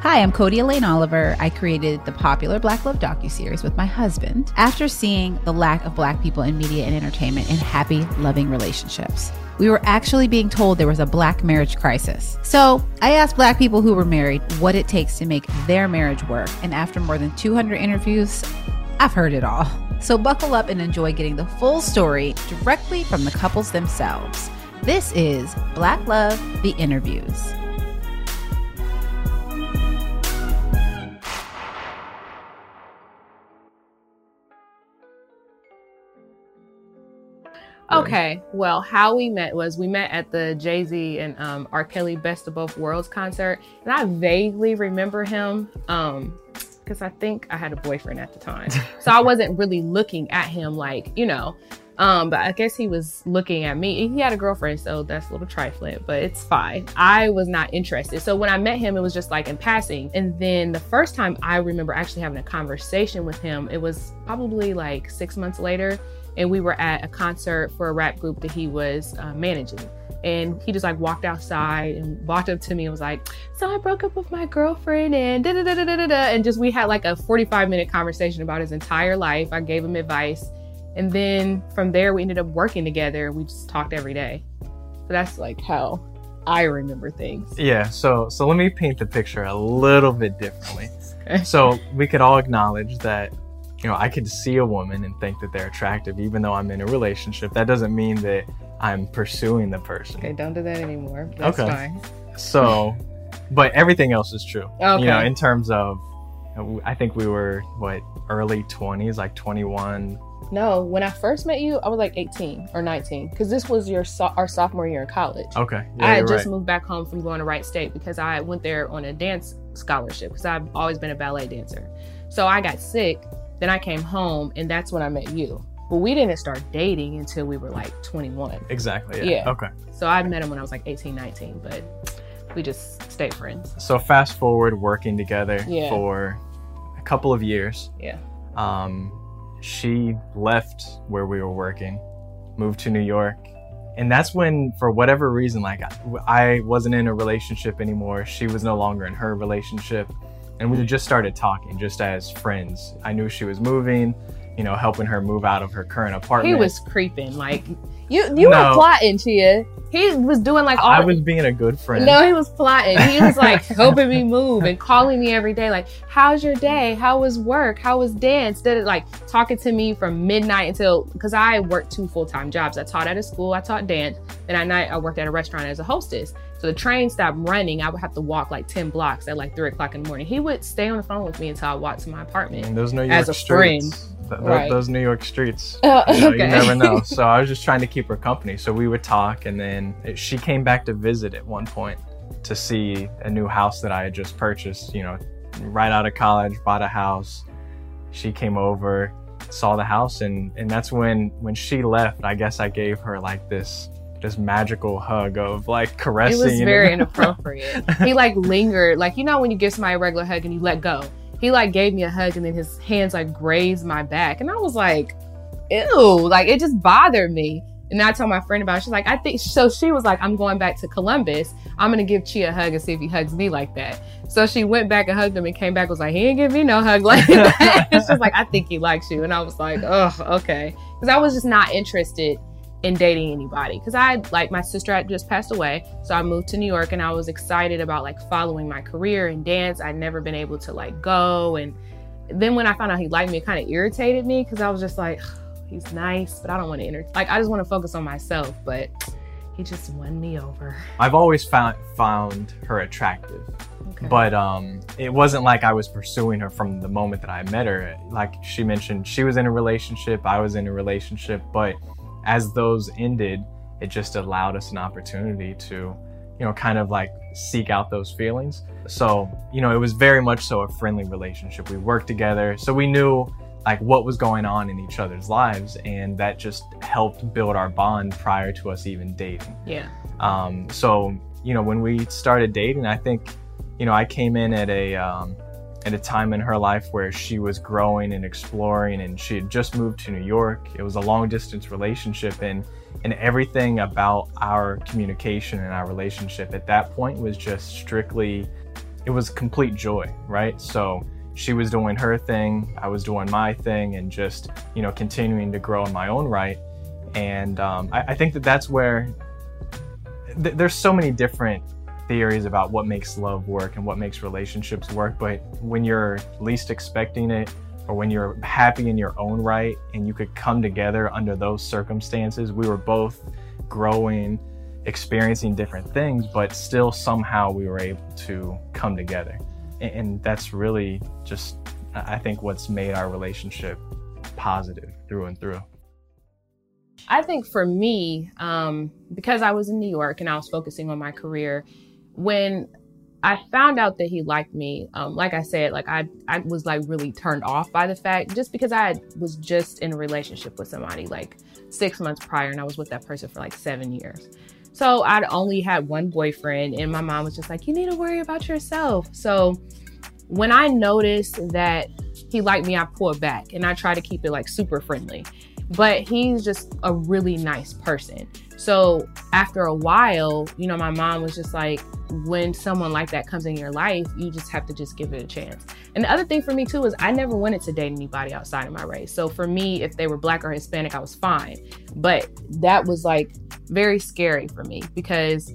Hi, I'm Codie Elaine Oliver. I created the popular Black Love docuseries with my husband after seeing the lack of black people in media and entertainment in happy, loving relationships. We were actually being told there was a black marriage crisis. So I asked black people who were married what it takes to make their marriage work. And after more than 200 interviews, I've heard it all. So buckle up and enjoy getting the full story directly from the couples themselves. This is Black Love, the interviews. Okay, well, how we met was we met at the Jay Z and um, R. Kelly Best of Both Worlds concert, and I vaguely remember him because um, I think I had a boyfriend at the time, so I wasn't really looking at him like you know. Um, but I guess he was looking at me. He had a girlfriend, so that's a little trifling, but it's fine. I was not interested. So when I met him, it was just like in passing. And then the first time I remember actually having a conversation with him, it was probably like six months later and we were at a concert for a rap group that he was uh, managing. And he just like walked outside and walked up to me and was like, "So I broke up with my girlfriend and da da da da da da," and just we had like a 45 minute conversation about his entire life. I gave him advice, and then from there we ended up working together. We just talked every day. So that's like how I remember things. Yeah. So so let me paint the picture a little bit differently. okay. So we could all acknowledge that you know, I could see a woman and think that they're attractive, even though I'm in a relationship. That doesn't mean that I'm pursuing the person. Okay, don't do that anymore. That's okay. fine. So, but everything else is true. Okay. You know, in terms of, I think we were, what, early 20s, like 21. No, when I first met you, I was like 18 or 19 because this was your so- our sophomore year in college. Okay. Yeah, I had just right. moved back home from going to Wright State because I went there on a dance scholarship because I've always been a ballet dancer. So I got sick then I came home and that's when I met you. But we didn't start dating until we were like 21. Exactly. Yeah. yeah. Okay. So I met him when I was like 18, 19, but we just stayed friends. So fast forward working together yeah. for a couple of years. Yeah. Um, she left where we were working, moved to New York. And that's when, for whatever reason, like I wasn't in a relationship anymore. She was no longer in her relationship and we just started talking just as friends. I knew she was moving, you know, helping her move out of her current apartment. He was creeping, like you you no. were plotting, Chia. He was doing like all I was being a good friend. No, he was plotting. He was like helping me move and calling me every day, like, "How's your day? How was work? How was dance?" Did it like talking to me from midnight until because I worked two full time jobs. I taught at a school, I taught dance, and at night I worked at a restaurant as a hostess. So the train stopped running. I would have to walk like 10 blocks at like three o'clock in the morning. He would stay on the phone with me until I walked to my apartment. And those New York as a streets. friend. Th- right. Those New York streets. Uh, you, know, okay. you never know. So I was just trying to keep her company. So we would talk, and then it, she came back to visit at one point to see a new house that I had just purchased. You know, right out of college, bought a house. She came over, saw the house, and and that's when when she left. I guess I gave her like this this magical hug of like caressing. It was very inappropriate. he like lingered, like you know when you give somebody a regular hug and you let go. He like gave me a hug and then his hands like grazed my back, and I was like, ew, like it just bothered me. And I told my friend about it. She's like, I think so. She was like, I'm going back to Columbus. I'm gonna give Chia a hug and see if he hugs me like that. So she went back and hugged him and came back was like, he ain't give me no hug like that. She's like, I think he likes you. And I was like, oh, okay. Because I was just not interested in dating anybody because I like my sister had just passed away, so I moved to New York and I was excited about like following my career in dance. I'd never been able to like go, and then when I found out he liked me, it kind of irritated me because I was just like, he's nice, but I don't want to enter. Like I just want to focus on myself, but he just won me over. I've always found found her attractive. Okay. But um, it wasn't like I was pursuing her from the moment that I met her. Like she mentioned, she was in a relationship, I was in a relationship, but as those ended, it just allowed us an opportunity to, you know, kind of like seek out those feelings. So, you know, it was very much so a friendly relationship. We worked together, so we knew like what was going on in each other's lives, and that just helped build our bond prior to us even dating. Yeah. Um, so, you know, when we started dating, I think, you know, I came in at a um, at a time in her life where she was growing and exploring and she had just moved to New York. It was a long distance relationship and and everything about our communication and our relationship at that point was just strictly it was complete joy, right? So she was doing her thing, I was doing my thing, and just you know continuing to grow in my own right. And um, I, I, think that that's where th- there's so many different theories about what makes love work and what makes relationships work. But when you're least expecting it, or when you're happy in your own right, and you could come together under those circumstances, we were both growing, experiencing different things, but still somehow we were able to come together. And, that's really just, I think, what's made our relationship positive through and through. I think for me, um, because I was in New York and I was focusing on my career, when I found out that he liked me, um, like I said, like I, I was like really turned off by the fact just because I was just in a relationship with somebody like six months prior and I was with that person for like seven years. So I'd only had one boyfriend and my mom was just like, you need to worry about yourself. So when I noticed that he liked me, I pulled back and I tried to keep it like super friendly but he's just a really nice person. So after a while, you know, my mom was just like, when someone like that comes in your life, you just have to just give it a chance. And the other thing for me too is I never wanted to date anybody outside of my race. So for me, if they were black or Hispanic, I was fine. But that was like very scary for me because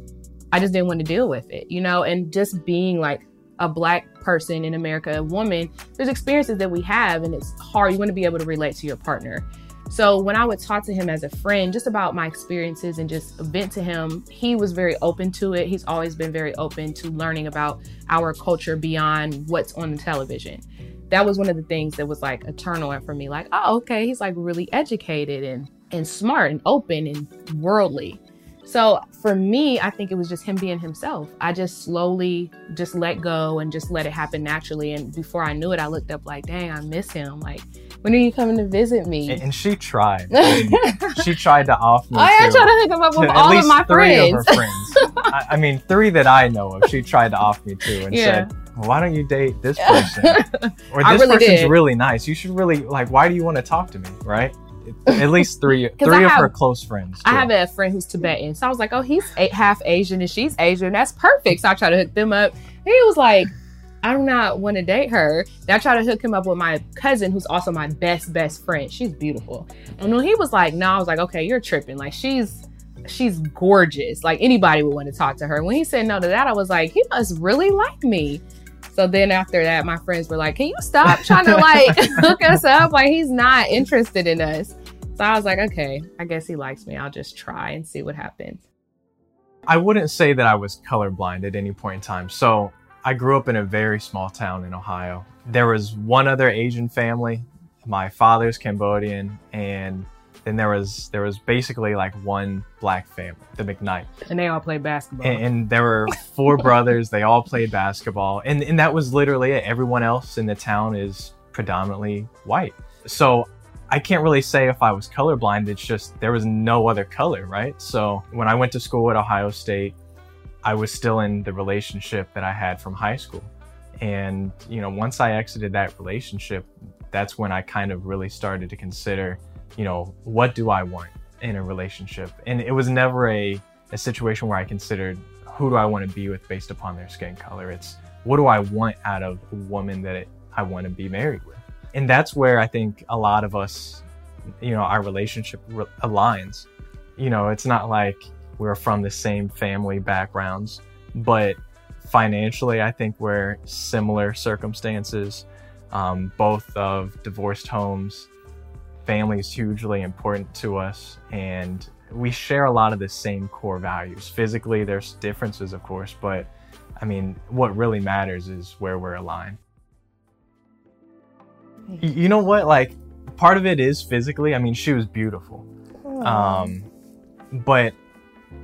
I just didn't want to deal with it, you know, and just being like a black person in America, a woman, there's experiences that we have and it's hard. You want to be able to relate to your partner. So when I would talk to him as a friend, just about my experiences and just vent to him, he was very open to it. He's always been very open to learning about our culture beyond what's on the television. That was one of the things that was like a turn for me. Like, oh, okay, he's like really educated and and smart and open and worldly. So for me, I think it was just him being himself. I just slowly just let go and just let it happen naturally. And before I knew it, I looked up like, dang, I miss him. Like when are you coming to visit me? And, and she tried. she tried to offer oh, me. I tried to hook him up with all of my friends. Of friends. I, I, mean, three that I know of. She tried to offer me to, and yeah. said, well, "Why don't you date this person? or this really person's did. really nice. You should really like. Why do you want to talk to me? Right? At least three, three of her close friends. Too. I have a friend who's Tibetan, so I was like, "Oh, he's half Asian and she's Asian. That's perfect." So I tried to hook them up. And he was like, I do not want to date her. I tried to hook him up with my cousin, who's also my best best friend. She's beautiful. And when he was like, "No," I was like, "Okay, you're tripping. Like she's she's gorgeous. Like anybody would want to talk to her." When he said no to that, I was like, "He must really like me." So then after that, my friends were like, "Can you stop trying to like hook us up? Like he's not interested in us." So I was like, "Okay, I guess he likes me. I'll just try and see what happens." I wouldn't say that I was colorblind at any point in time. So I grew up in a very small town in Ohio. There was one other Asian family. My father's Cambodian, and then there was there was basically like one black family, the McKnight. And they all played basketball. And, and there were four brothers. They all played basketball, and and that was literally it. Everyone else in the town is predominantly white. So I can't really say if I was colorblind. It's just there was no other color, right? So when I went to school at Ohio State, I was still in the relationship that I had from high school. And, you know, once I exited that relationship, that's when I kind of really started to consider, you know, what do I want in a relationship? And it was never a, a situation where I considered who do I want to be with based upon their skin color. It's what do I want out of a woman that I want to be married with? And that's where I think a lot of us, you know, our relationship re- aligns. You know, it's not like, we're from the same family backgrounds, but financially, I think we're similar circumstances. Um, both of divorced homes, family is hugely important to us, and we share a lot of the same core values. Physically, there's differences, of course, but I mean, what really matters is where we're aligned. You know what? Like, part of it is physically. I mean, she was beautiful. Um, but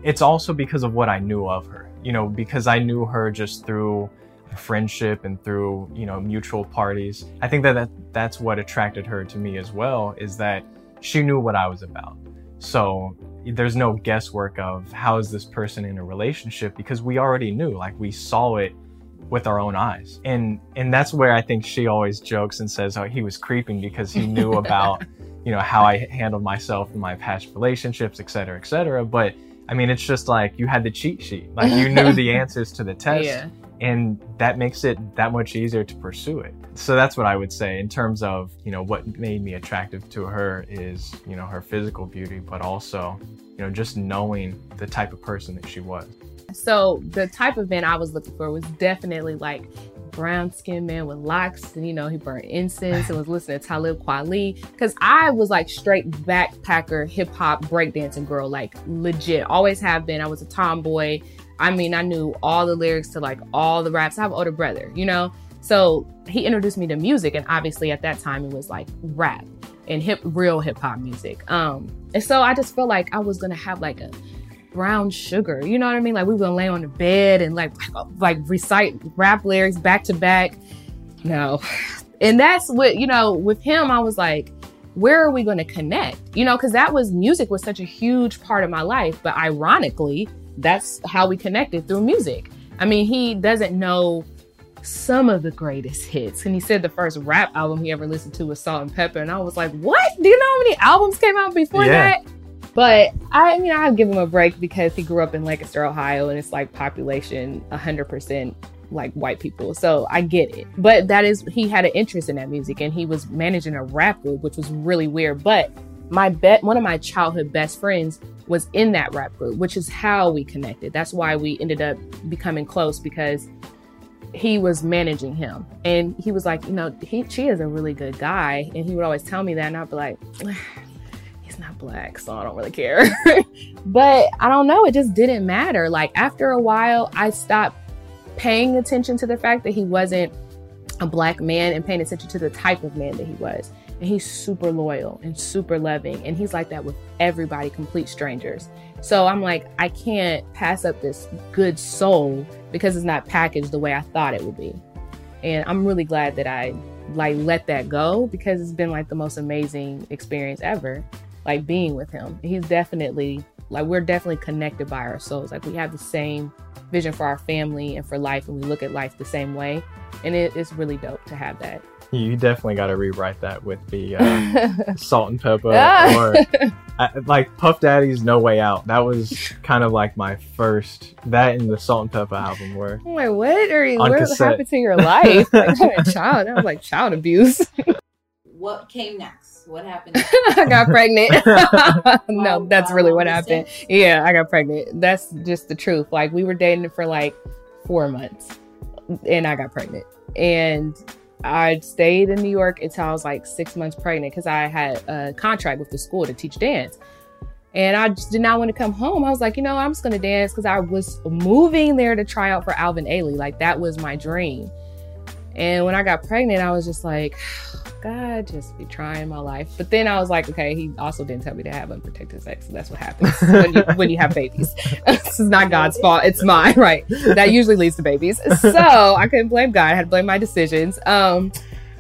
it's also because of what I knew of her. You know, because I knew her just through friendship and through you know mutual parties. I think that, that that's what attracted her to me as well. Is that she knew what I was about. So there's no guesswork of how is this person in a relationship because we already knew, like we saw it with our own eyes. And and that's where I think she always jokes and says, "Oh, he was creeping because he knew about, you know, how I handled myself in my past relationships, et cetera, et cetera." But I mean, it's just like you had the cheat sheet. Like you knew the answers to the test. Yeah. and that makes it that much easier to pursue it. So that's what I would say in terms of, you know, what made me attractive to her is, you know, her physical beauty, but also, you know, just knowing the type of person that she was. So the type of man I was looking for was definitely like brown skinned man with locks and you know he burned incense and was listening to Talib Kweli because I was like straight backpacker hip hop breakdancing girl like legit always have been I was a tomboy I mean, I knew all the lyrics to like all the raps. I have an older brother, you know? So he introduced me to music. And obviously at that time it was like rap and hip, real hip hop music. Um, and so I just felt like I was gonna have like a brown sugar, you know what I mean? Like we were gonna lay on the bed and like, like recite rap lyrics back to back. No. And that's what, you know, with him, I was like, where are we going to connect? You know, because that was music was such a huge part of my life. But ironically, that's how we connected through music. I mean, he doesn't know some of the greatest hits. And he said the first rap album he ever listened to was Salt-N-Pepa. And I was like, what? Do you know how many albums came out before yeah. that? But I mean, I'll give him a break because he grew up in Lancaster, Ohio, and it's like population 100% like white people. So I get it. But that is, he had an interest in that music and he was managing a rap group, which was really weird. But my bet, one of my childhood best friends was in that rap group, which is how we connected. That's why we ended up becoming close because he was managing him. And he was like, you know, he, she is a really good guy. And he would always tell me that. And I'd be like, he's not black, so I don't really care. but I don't know. It just didn't matter. Like after a while, I stopped paying attention to the fact that he wasn't a black man and paying attention to the type of man that he was. And he's super loyal and super loving. And he's like that with everybody, complete strangers. So I'm like, I can't pass up this good soul because it's not packaged the way I thought it would be. And I'm really glad that I like let that go because it's been like the most amazing experience ever, like being with him. He's definitely like we're definitely connected by our souls. Like we have the same vision for our family and for life, and we look at life the same way. And it, it's really dope to have that. You definitely got to rewrite that with the uh, Salt-N-Pepa, or uh, like Puff Daddy's No Way Out. That was kind of like my first that and the Salt-N-Pepa album were. Oh my, what are you? What cassette. happened to your life? like, a child. That was like child abuse. What came next? What happened? I got pregnant. no, that's really what happened. Yeah, I got pregnant. That's just the truth. Like we were dating for like four months, and I got pregnant, and I stayed in New York until I was like six months pregnant because I had a contract with the school to teach dance. And I just did not want to come home. I was like, you know, I'm just going to dance because I was moving there to try out for Alvin Ailey. Like, that was my dream. And when I got pregnant, I was just like, God, just be trying my life. But then I was like, okay, he also didn't tell me to have unprotected sex. So that's what happens when you when you have babies. this is not God's fault. It's mine, right? That usually leads to babies. So I couldn't blame God. I had to blame my decisions. Um,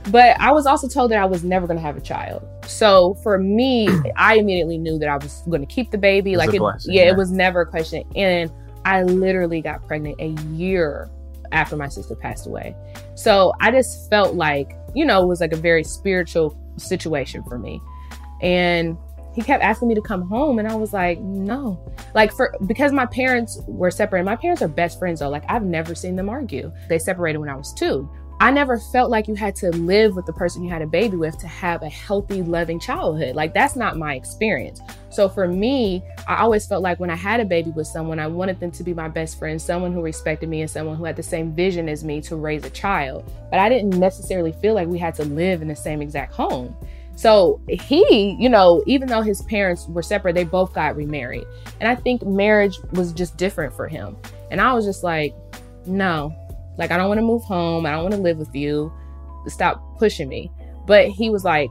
but I was also told that I was never going to have a child. So for me, I immediately knew that I was going to keep the baby. It like, it, blessing, yeah, yeah, it was never a question. And I literally got pregnant a year after my sister passed away. So I just felt like, you know, it was like a very spiritual situation for me. And he kept asking me to come home and I was like, no. Like for because my parents were separated. My parents are best friends though. Like I've never seen them argue. They separated when I was 2. I never felt like you had to live with the person you had a baby with to have a healthy, loving childhood. Like, that's not my experience. So, for me, I always felt like when I had a baby with someone, I wanted them to be my best friend, someone who respected me, and someone who had the same vision as me to raise a child. But I didn't necessarily feel like we had to live in the same exact home. So he, you know, even though his parents were separate, they both got remarried. And I think marriage was just different for him. And I was just like, no, like, I don't want to move home. I don't want to live with you. Stop pushing me. But he was like,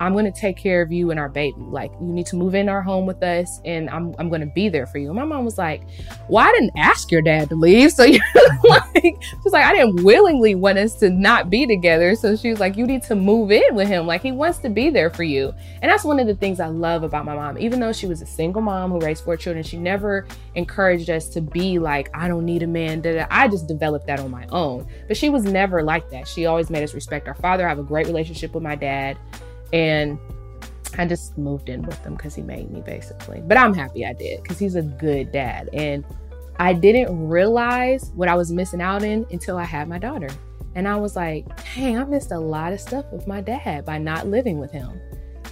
I'm going to take care of you and our baby. Like, you need to move in our home with us and I'm, I'm going to be there for you. And my mom was like, Well, I didn't ask your dad to leave. So you're like, like, I didn't willingly want us to not be together. So she was like, You need to move in with him. Like, he wants to be there for you. And that's one of the things I love about my mom. Even though she was a single mom who raised four children, she never encouraged us to be like, I don't need a man. I just developed that on my own. But she was never like that. She always made us respect our father. I have a great relationship with my dad. And I just moved in with him because he made me basically. But I'm happy I did because he's a good dad. And I didn't realize what I was missing out in until I had my daughter. And I was like, dang, I missed a lot of stuff with my dad by not living with him.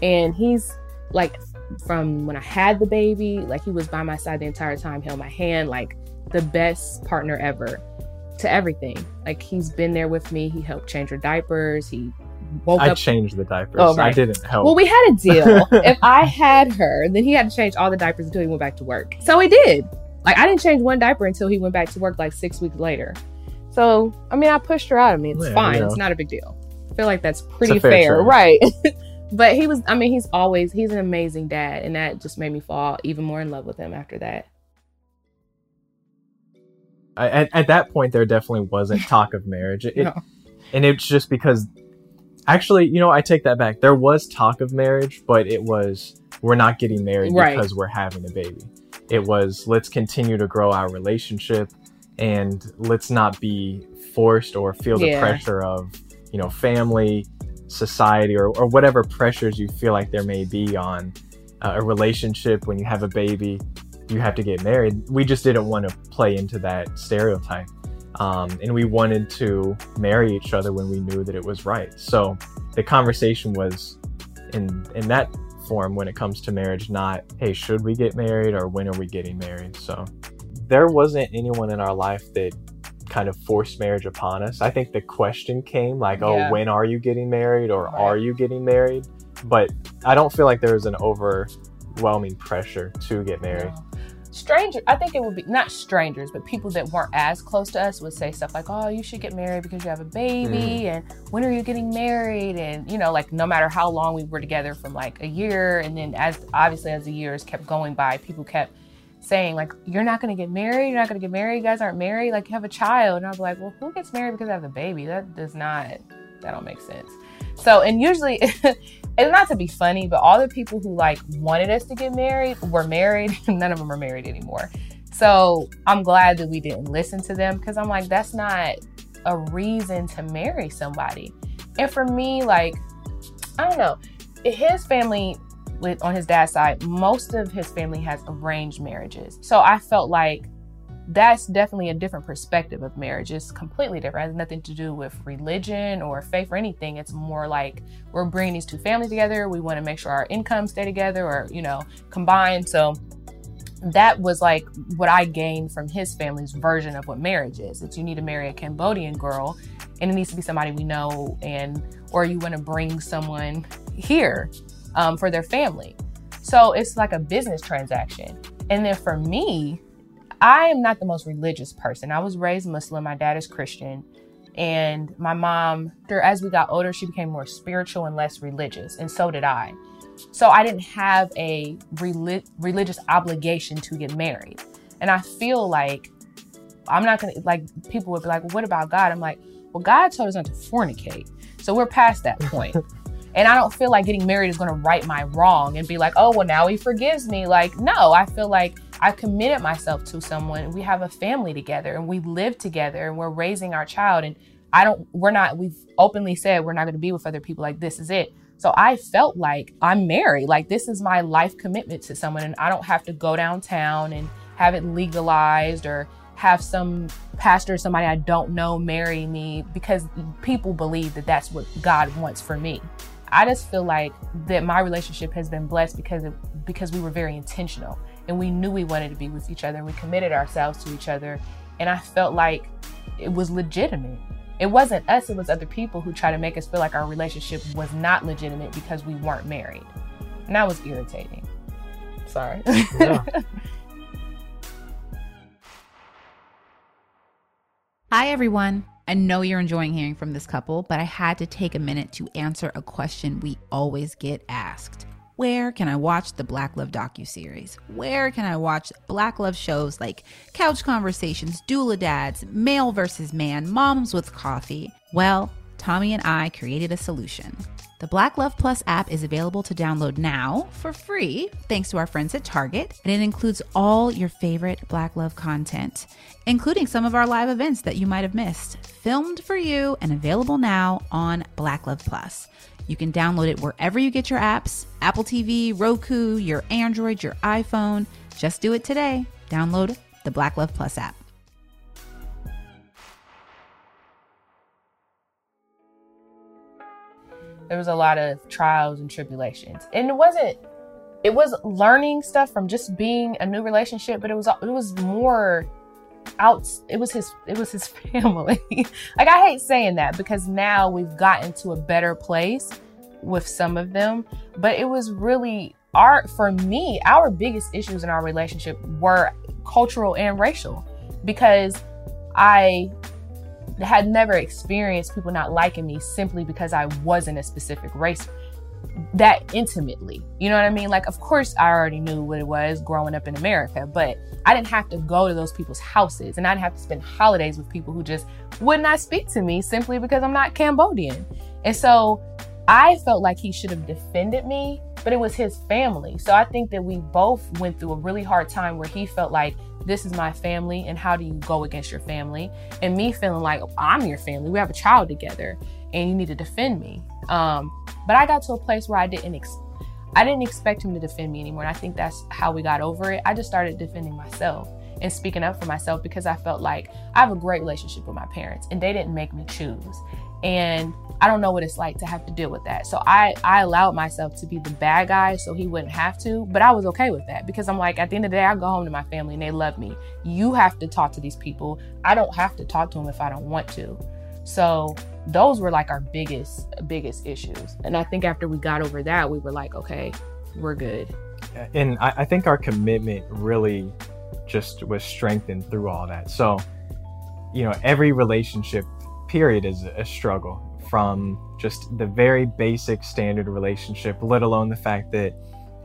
And he's like, from when I had the baby, like he was by my side the entire time, held my hand, like the best partner ever to everything. Like he's been there with me. He helped change her diapers. He woke I up. changed the diapers. Oh, right. I didn't help. Well, we had a deal. if I had her, then he had to change all the diapers until he went back to work. So he did. Like I didn't change one diaper until he went back to work like six weeks later. So I mean, I pushed her out of me. It's Yeah, fine. you know. It's not a big deal. I feel like that's pretty fair fair, right? but he was. I mean, he's always he's an amazing dad, and that just made me fall even more in love with him after that. I, at, at that point, there definitely wasn't talk of marriage. It, No. And it's just because, actually, you know, I take that back. There was talk of marriage, but it was, we're not getting married Right. because we're having a baby. It was, let's continue to grow our relationship and let's not be forced or feel the Yeah. pressure of, you know, family, society, or, or whatever pressures you feel like there may be on uh, a relationship when you have a baby you have to get married. We just didn't want to play into that stereotype. Um, and we wanted to marry each other when we knew that it was right. So the conversation was in in that form when it comes to marriage, not hey, should we get married or when are we getting married? So there wasn't anyone in our life that kind of forced marriage upon us. I think the question came like, Yeah. oh, when are you getting married or Right. are you getting married? But I don't feel like there was an overwhelming pressure to get married. Stranger, I think it would be not strangers, but people that weren't as close to us would say stuff like, "Oh, you should get married because you have a baby, mm. and when are you getting married?" And you know, like no matter how long we were together, from like a year, and then as obviously as the years kept going by, people kept saying like, "You're not going to get married. You're not going to get married. You guys aren't married. Like you have a child." And I was like, "Well, who gets married because I have a baby? That does not. That don't make sense." So, and usually, it's not to be funny, but all the people who like wanted us to get married were married. None of them are married anymore. So I'm glad that we didn't listen to them because I'm like, that's not a reason to marry somebody. And for me, like, I don't know, his family with on his dad's side, most of his family has arranged marriages. So I felt like that's definitely a different perspective of marriage. It's completely different. It has nothing to do with religion or faith or anything. It's more like we're bringing these two families together. We want to make sure our incomes stay together or, you know, combined. So that was like what I gained from his family's version of what marriage is. It's you need to marry a Cambodian girl and it needs to be somebody we know and or you want to bring someone here um, for their family. So it's like a business transaction. And then for me, I am not the most religious person. I was raised Muslim. My dad is Christian. And my mom, as we got older, she became more spiritual and less religious. And so did I. So I didn't have a reli- religious obligation to get married. And I feel like I'm not going to, like, people would be like, what about God? I'm like, well, God told us not to fornicate. So we're past that point. And I don't feel like getting married is going to right my wrong and be like, oh, well, now he forgives me. Like, no, I feel like I've committed myself to someone. We have a family together and we live together and we're raising our child. And I don't, we're not, we've openly said we're not going to be with other people. Like, this is it. So I felt like I'm married. Like, this is my life commitment to someone. And I don't have to go downtown and have it legalized or have some pastor or somebody I don't know marry me because people believe that that's what God wants for me. I just feel like that my relationship has been blessed because of, because we were very intentional and we knew we wanted to be with each other and we committed ourselves to each other and I felt like it was legitimate. It wasn't us, it was other people who tried to make us feel like our relationship was not legitimate because we weren't married. And that was irritating. Sorry. Yeah. Hi, everyone. I know you're enjoying hearing from this couple, but I had to take a minute to answer a question we always get asked. Where can I watch the Black Love docuseries? Where can I watch Black Love shows like Couch Conversations, Doula Dads, Male versus Man, Moms with Coffee? Well, Tommy and I created a solution. The Black Love Plus app is available to download now for free, thanks to our friends at Target, and it includes all your favorite Black Love content, including some of our live events that you might have missed, filmed for you and available now on Black Love Plus. You can download it wherever you get your apps Apple TV, Roku, your Android, your iPhone. Just do it today. Download the Black Love Plus app. There was a lot of trials and tribulations. And it wasn't it was learning stuff from just being a new relationship, but it was it was more out it was his it was his family. like I hate saying that because now we've gotten to a better place with some of them, but it was really our for me, our biggest issues in our relationship were cultural and racial because I had never experienced people not liking me simply because I wasn't a specific race that intimately. You know what I mean? Like, of course, I already knew what it was growing up in America, but I didn't have to go to those people's houses and I didn't have to spend holidays with people who just would not speak to me simply because I'm not Cambodian. And so I felt like he should have defended me, but it was his family. So I think that we both went through a really hard time where he felt like this is my family and how do you go against your family? And me feeling like I'm your family. We have a child together and you need to defend me. Um, but I got to a place where I didn't ex- I didn't expect him to defend me anymore. And I think that's how we got over it. I just started defending myself and speaking up for myself because I felt like I have a great relationship with my parents and they didn't make me choose. And I don't know what it's like to have to deal with that. So I, I allowed myself to be the bad guy so he wouldn't have to. But I was okay with that because I'm like, at the end of the day, I go home to my family and they love me. You have to talk to these people. I don't have to talk to them if I don't want to. So those were like our biggest biggest issues and i think after we got over that we were like okay we're good and i, I think our commitment really just was strengthened through all that so you know every relationship period is a struggle from just the very basic standard relationship let alone the fact that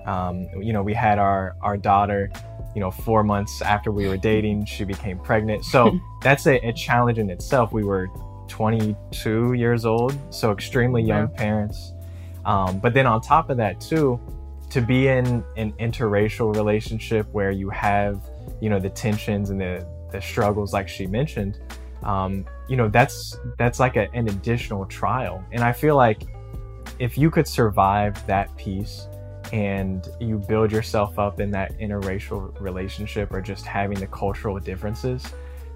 um, you know we had our our daughter you know four months after we were dating she became pregnant so that's a, a challenge in itself we were 22 years old, so extremely young yeah. parents. Um, but then on top of that, too, to be in an interracial relationship where you have, you know, the tensions and the, the struggles, like she mentioned, um, you know, that's that's like a, an additional trial. And I feel like if you could survive that piece and you build yourself up in that interracial relationship or just having the cultural differences,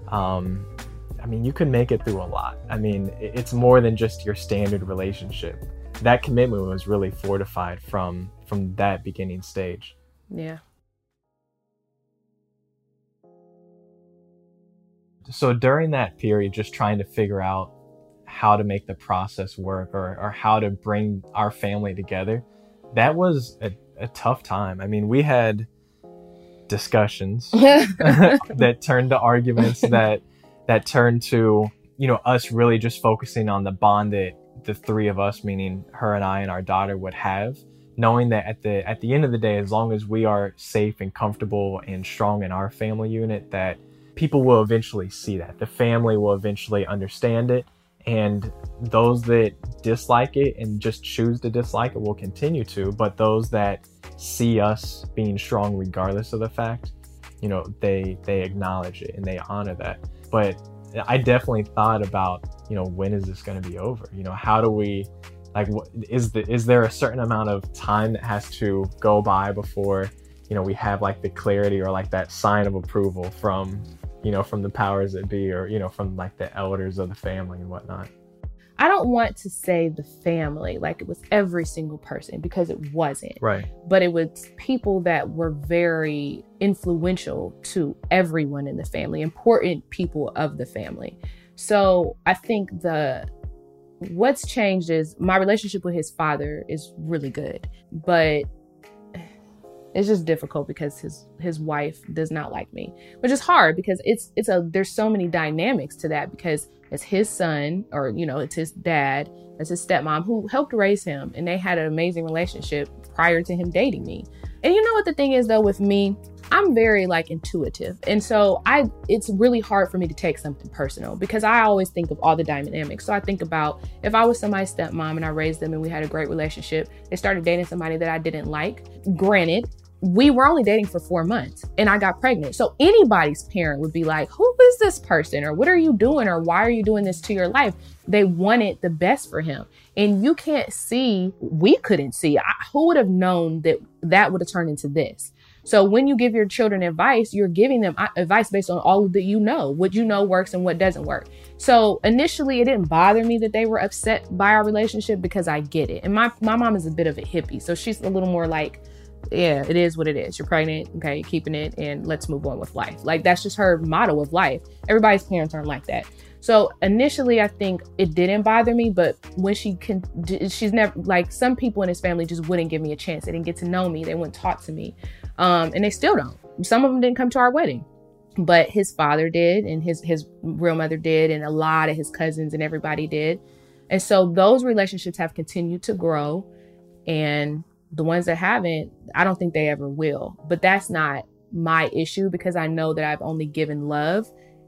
um, I mean, you can make it through a lot. I mean, it's more than just your standard relationship. That commitment was really fortified from from that beginning stage. Yeah. So during that period, just trying to figure out how to make the process work or, or how to bring our family together, that was a, a tough time. I mean, we had discussions that turned to arguments that that turned to you know us really just focusing on the bond that the three of us meaning her and i and our daughter would have knowing that at the at the end of the day as long as we are safe and comfortable and strong in our family unit that people will eventually see that. The family will eventually understand it. And those that dislike it and just choose to dislike it will continue to. But those that see us being strong regardless of the fact you know they they acknowledge it and they honor that. But I definitely thought about, you know, when is this going to be over? You know, how do we, like, is the is there a certain amount of time that has to go by before, you know, we have like the clarity or like that sign of approval from, you know, from the powers that be or you know from like the elders of the family and whatnot. I don't want to say the family like it was every single person because it wasn't. Right. But it was people that were very influential to everyone in the family, important people of the family. So I think the what's changed is my relationship with his father is really good, but it's just difficult because his his wife does not like me which is hard because it's it's a there's so many dynamics to that because it's his son or you know it's his dad it's his stepmom who helped raise him and they had an amazing relationship prior to him dating me. And you know what the thing is though with me i'm very like intuitive. And so i it's really hard for me to take something personal because i always think of all the dynamics. So i think about if i was somebody's stepmom and i raised them and we had a great relationship they started dating somebody that i didn't like granted we were only dating for four months and I got pregnant. So anybody's parent would be like, Who is this person? Or what are you doing? Or why are you doing this to your life? They wanted the best for him. And you can't see, we couldn't see. I, who would have known that that would have turned into this? So when you give your children advice, you're giving them uh, advice based on all that you know, what you know works and what doesn't work. So initially, it didn't bother me that they were upset by our relationship because I get it. And my my mom is a bit of a hippie, so she's a little more like, yeah, it is what it is. You're pregnant, okay, keeping it, and let's move on with life. Like that's just her motto of life. Everybody's parents aren't like that. So initially, I think it didn't bother me, but when she can, she's never like some people in his family just wouldn't give me a chance. They didn't get to know me. They wouldn't talk to me, um, and they still don't. Some of them didn't come to our wedding, but his father did, and his his real mother did, and a lot of his cousins and everybody did, and so those relationships have continued to grow, and the ones that haven't, I don't think they ever will. But that's not my issue because I know that I've only given love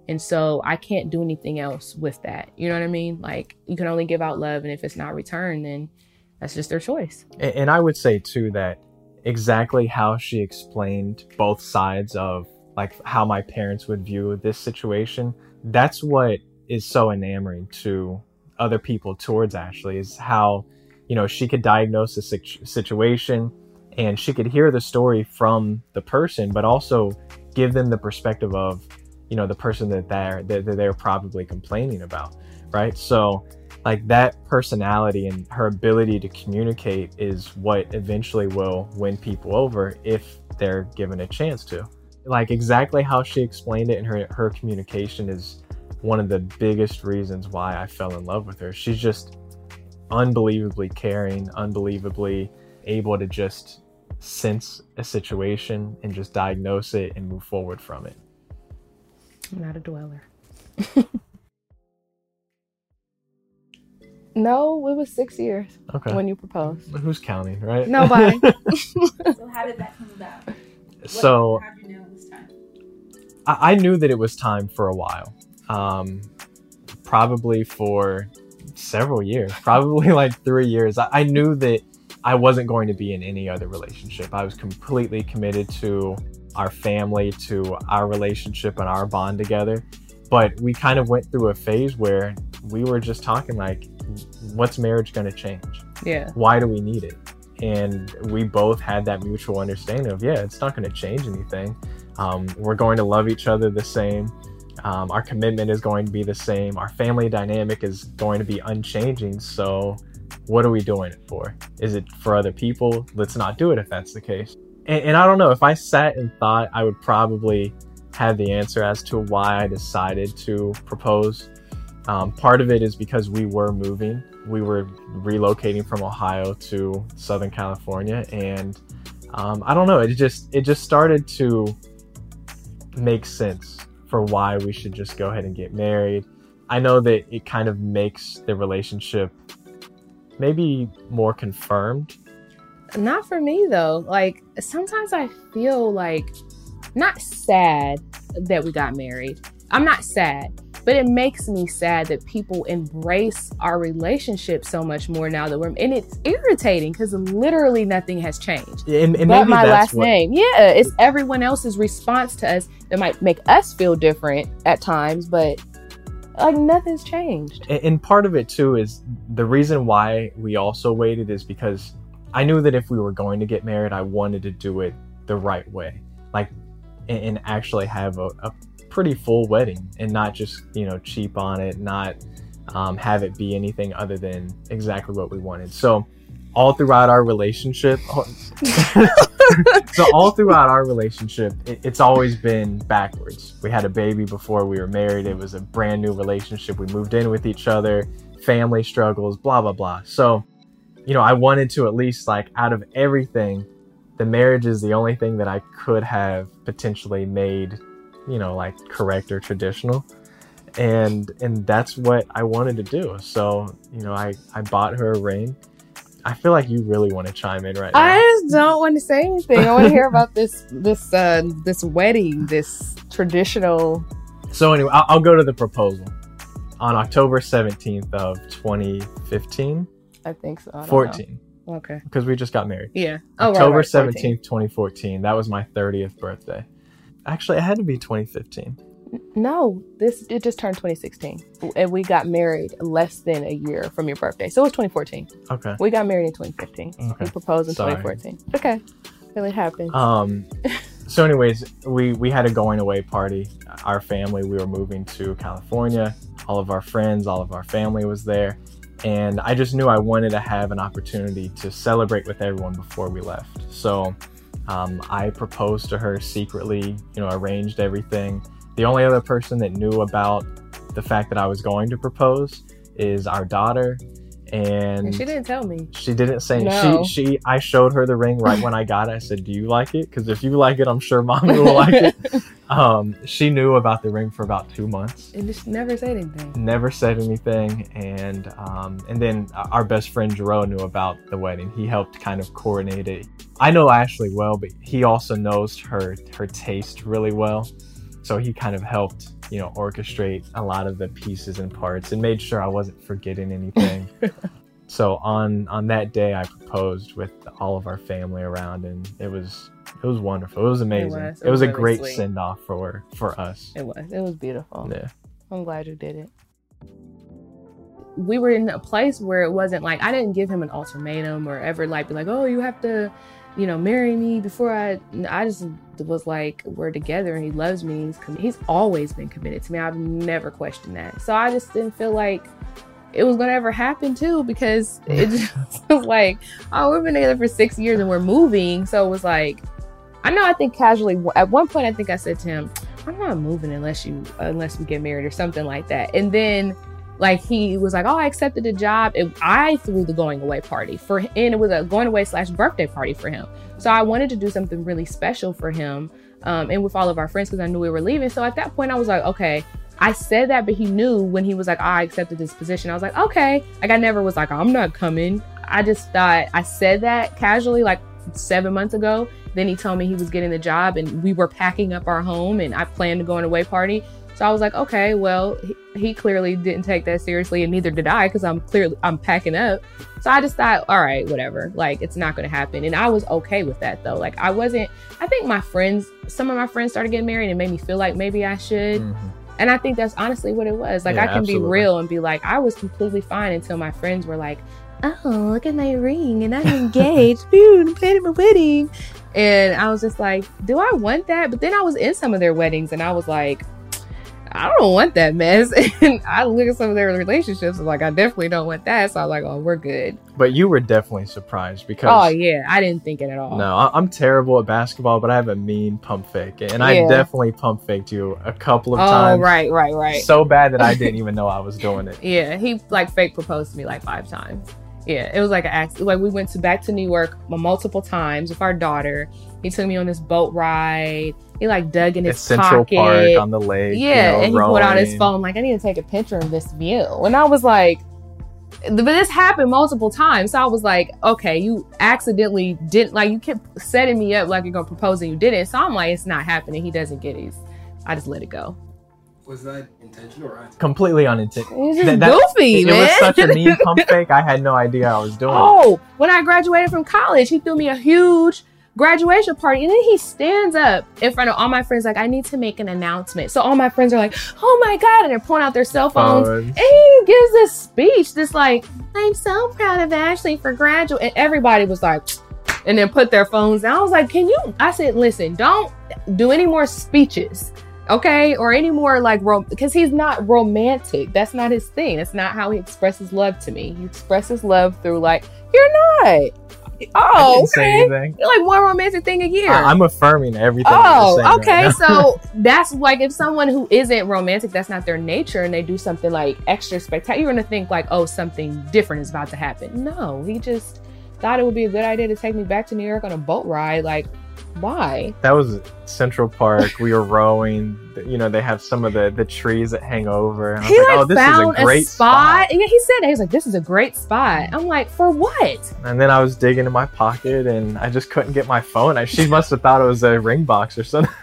and so I can't do anything else with that. You know what I mean? Like you can only give out love, and if it's not returned, then that's just their choice. And, and I would say too that exactly how she explained both sides of like how my parents would view this situation, that's what is so enamoring to other people towards Ashley is how, you know, she could diagnose a situation and she could hear the story from the person, but also give them the perspective of, you know the person that they're that they're probably complaining about right? So like that personality and her ability to communicate is what eventually will win people over if they're given a chance to. Like exactly how she explained it in her her communication is one of the biggest reasons why I fell in love with her. She's just unbelievably caring unbelievably able to just sense a situation and just diagnose it and move forward from it I'm not a dweller. no, it was six years okay. when you proposed. Who's counting, right? Nobody. so how did that come about? so how did you know it was time? I, I knew that it was time for a while. Um, probably for several years, probably like three years. I, I knew that I wasn't going to be in any other relationship. I was completely committed to our family, to our relationship and our bond together. But we kind of went through a phase where we were just talking like, what's marriage going to change? Yeah. Why do we need it? And we both had that mutual understanding of, yeah, it's not going to change anything. Um, we're going to love each other the same. Um, our commitment is going to be the same. Our family dynamic is going to be unchanging. So, what are we doing it for? Is it for other people? Let's not do it if that's the case. And, and I don't know if I sat and thought, I would probably have the answer as to why I decided to propose. Um, part of it is because we were moving. We were relocating from Ohio to Southern California, and um, I don't know. It just it just started to make sense for why we should just go ahead and get married. I know that it kind of makes the relationship maybe more confirmed not for me though. Like sometimes I feel like not sad that we got married. I'm not sad, but it makes me sad that people embrace our relationship so much more now that we're and it's irritating because literally nothing has changed. And, and but my last what... name, yeah, it's everyone else's response to us that might make us feel different at times, but like nothing's changed. And, and part of it too is the reason why we also waited is because I knew that if we were going to get married, I wanted to do it the right way, like, and, and actually have a, a, pretty full wedding and not just you know cheap on it, not um, have it be anything other than exactly what we wanted. So all throughout our relationship, so all throughout our relationship, it, it's always been backwards. We had a baby before we were married. It was a brand new relationship. We moved in with each other, family struggles, blah blah blah. So you know, I wanted to at least like out of everything, the marriage is the only thing that I could have potentially made, you know, like correct or traditional. And and that's what I wanted to do. So, you know, I I bought her a ring. I feel like you really want to chime in right now. I just don't want to say anything. I want to hear about this this uh this wedding, this traditional So anyway, I'll, I'll go to the proposal. On October 17th of 2015, I think so. I 14. Know. Okay. Because we just got married. Yeah. Oh, October right, right, 17th, 2014. That was my 30th birthday. Actually, it had to be 2015. No, this it just turned 2016, and we got married less than a year from your birthday, so it was 2014. Okay. We got married in 2015. Okay. We proposed in Sorry. 2014. Okay. really happened. Um, so, anyways, we we had a going away party. Our family, we were moving to California. All of our friends, all of our family was there, and I just knew I wanted to have an opportunity to celebrate with everyone before we left. So, um, I proposed to her secretly. You know, arranged everything. The only other person that knew about the fact that I was going to propose is our daughter and, she didn't tell me. she didn't say No. she she I showed her the ring right when I got it. I said, "Do you like it? Because if you like it, I'm sure mommy will like it." Um, she knew about the ring for about two months. and just never said anything. Never said anything, and um, and then our best friend Jerome knew about the wedding. He helped kind of coordinate it. I know Ashley well, but he also knows her her taste really well, so he kind of helped you know orchestrate a lot of the pieces and parts and made sure I wasn't forgetting anything. so on on that day, I proposed with all of our family around, and it was it was wonderful. It was amazing. It was. was, It was a great sweet. send off for for us. It was. It was beautiful. Yeah. I'm glad you did it. We were in a place where it wasn't like I didn't give him an ultimatum or ever like be like, oh, you have to, you know, marry me before I. I just was like, we're together and he loves me. He's com- he's always been committed to me. I've never questioned that. So I just didn't feel like it was gonna ever happen too because it just was like, oh, we've been together for six years and we're moving. So it was like, I know. I think casually at one point, I think I said to him, I'm not moving unless you unless we get married or something like that. And then like he was like, Oh, I accepted the job. And I threw the going away party for and it was a going away slash birthday party for him. So I wanted to do something really special for him. Um, and with all of our friends because I knew we were leaving. So at that point I was like, okay, I said that, but he knew when he was like, I accepted this position. I was like, okay. Like I never was like, I'm not coming. I just thought I said that casually like seven months ago. Then he told me he was getting the job and we were packing up our home and I planned a away party. So I was like, okay, well, he, he clearly didn't take that seriously and neither did I because I'm clearly I'm packing up. So I just thought, all right, whatever. Like it's not going to happen. And I was okay with that though. Like I wasn't I think my friends some of my friends started getting married and made me feel like maybe I should. Mhm. And I think that's honestly what it was. Like Yeah, I can absolutely. be real and be like, I was completely fine until my friends were like, Oh, look at my ring and I'm engaged. Dude, I'm planning my wedding. And I was just like, Do I want that? But then I was in some of their weddings and I was like, I don't want that mess. And I look at some of their relationships and like I definitely don't want that. So I was like, Oh, we're good. But you were definitely surprised because Oh yeah. I didn't think it at all. No, I- I'm terrible at basketball, but I have a mean pump fake, and I definitely pump faked you a couple of times. Oh, times. right, right, right. So bad that I didn't even know I was doing it. Yeah, he like fake proposed to me like five times. Yeah, it was like an accident. Like we went to back to New York multiple times with our daughter. He took me on this boat ride. He like dug in At his Central pocket. Park on the lake. you yeah, know, and he pulled out his phone like, I need to take a picture of this view. And I was like, but this happened multiple times. So I was like, okay, you accidentally didn't like you kept setting me up like you're gonna propose and you didn't. So I'm like, it's not happening. He doesn't get it. I just let it go. Was that intentional or accidental? Completely unintentional. It's just That- that- goofy, it man. was such a mean pump fake. I had no idea I was doing. it. Oh, when I graduated from college, he threw me a huge graduation party. And then he stands up in front of all my friends, like, I need to make an announcement. So all my friends are like, oh my God. And they're pulling out their cell phones. And he gives this speech, this like, I'm so proud of Ashley for graduate. And everybody was like, and then put their phones down. I was like, can you? I said, listen, don't do any more speeches. Okay, or any more like rom because he's not romantic. That's not his thing. That's not how he expresses love to me. He expresses love through like, you're not. Oh, okay. You're like one romantic thing a year. I- I'm affirming everything. you're Oh, right okay. now. so that's like if someone who isn't romantic, that's not their nature, and they do something like extra spectacular, you're gonna think like, oh, something different is about to happen. No, he just thought it would be a good idea to take me back to New York on a boat ride. Like, why? that was Central Park. We were rowing. You know, they have some of the the trees that hang over. And I was He like, oh, this found is a great spot. Yeah, he said that. He was like, this is a great spot. I'm like, for what? And then I was digging in my pocket and I just couldn't get my phone. I, she must have thought it was a ring box or something.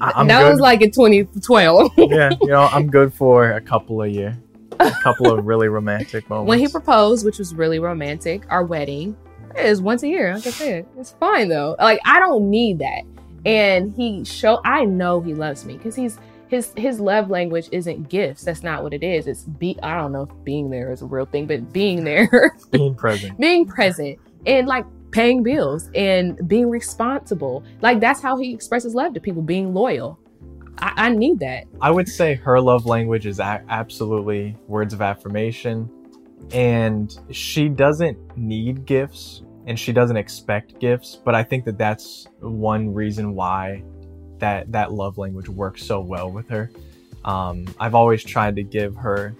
I- I'm that good. was like in 2012. yeah, you know, I'm good for a couple of year, a couple of really romantic moments. when he proposed, which was really romantic, our wedding is once a year. Like I said, it's fine though. Like I don't need that. And he show I know he loves me because he's his his love language isn't gifts. That's not what it is. It's be I don't know if being there is a real thing, but being there, being present, being present, and like paying bills and being responsible. Like that's how he expresses love to people. Being loyal. I, I need that. I would say her love language is a- absolutely words of affirmation, and she doesn't need gifts and she doesn't expect gifts. But I think that that's one reason why that that love language works so well with her. Um, I've always tried to give her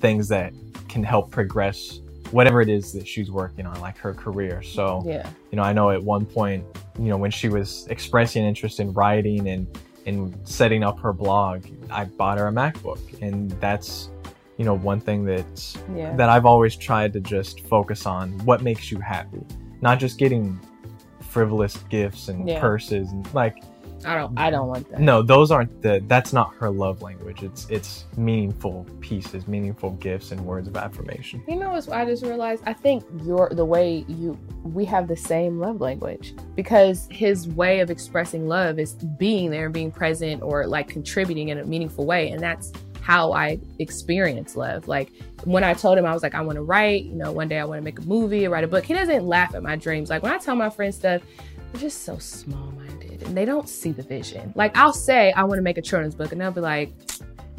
things that can help progress whatever it is that she's working on, like her career. So, yeah. you know, I know at one point, you know, when she was expressing interest in writing and and setting up her blog, I bought her a MacBook, and that's you know one thing that yeah. that I've always tried to just focus on what makes you happy, not just getting frivolous gifts and yeah. purses and like I don't I don't want that. No, those aren't the that's not her love language. It's it's meaningful pieces, meaningful gifts and words of affirmation. You know what I just realized? I think your the way you we have the same love language because his way of expressing love is being there and being present or like contributing in a meaningful way and that's how I experience love. Like when I told him I was like, I want to write, you know, one day I want to make a movie or write a book. He doesn't laugh at my dreams. Like when I tell my friends stuff, they're just so small minded and they don't see the vision. Like I'll say I want to make a children's book and they'll be like,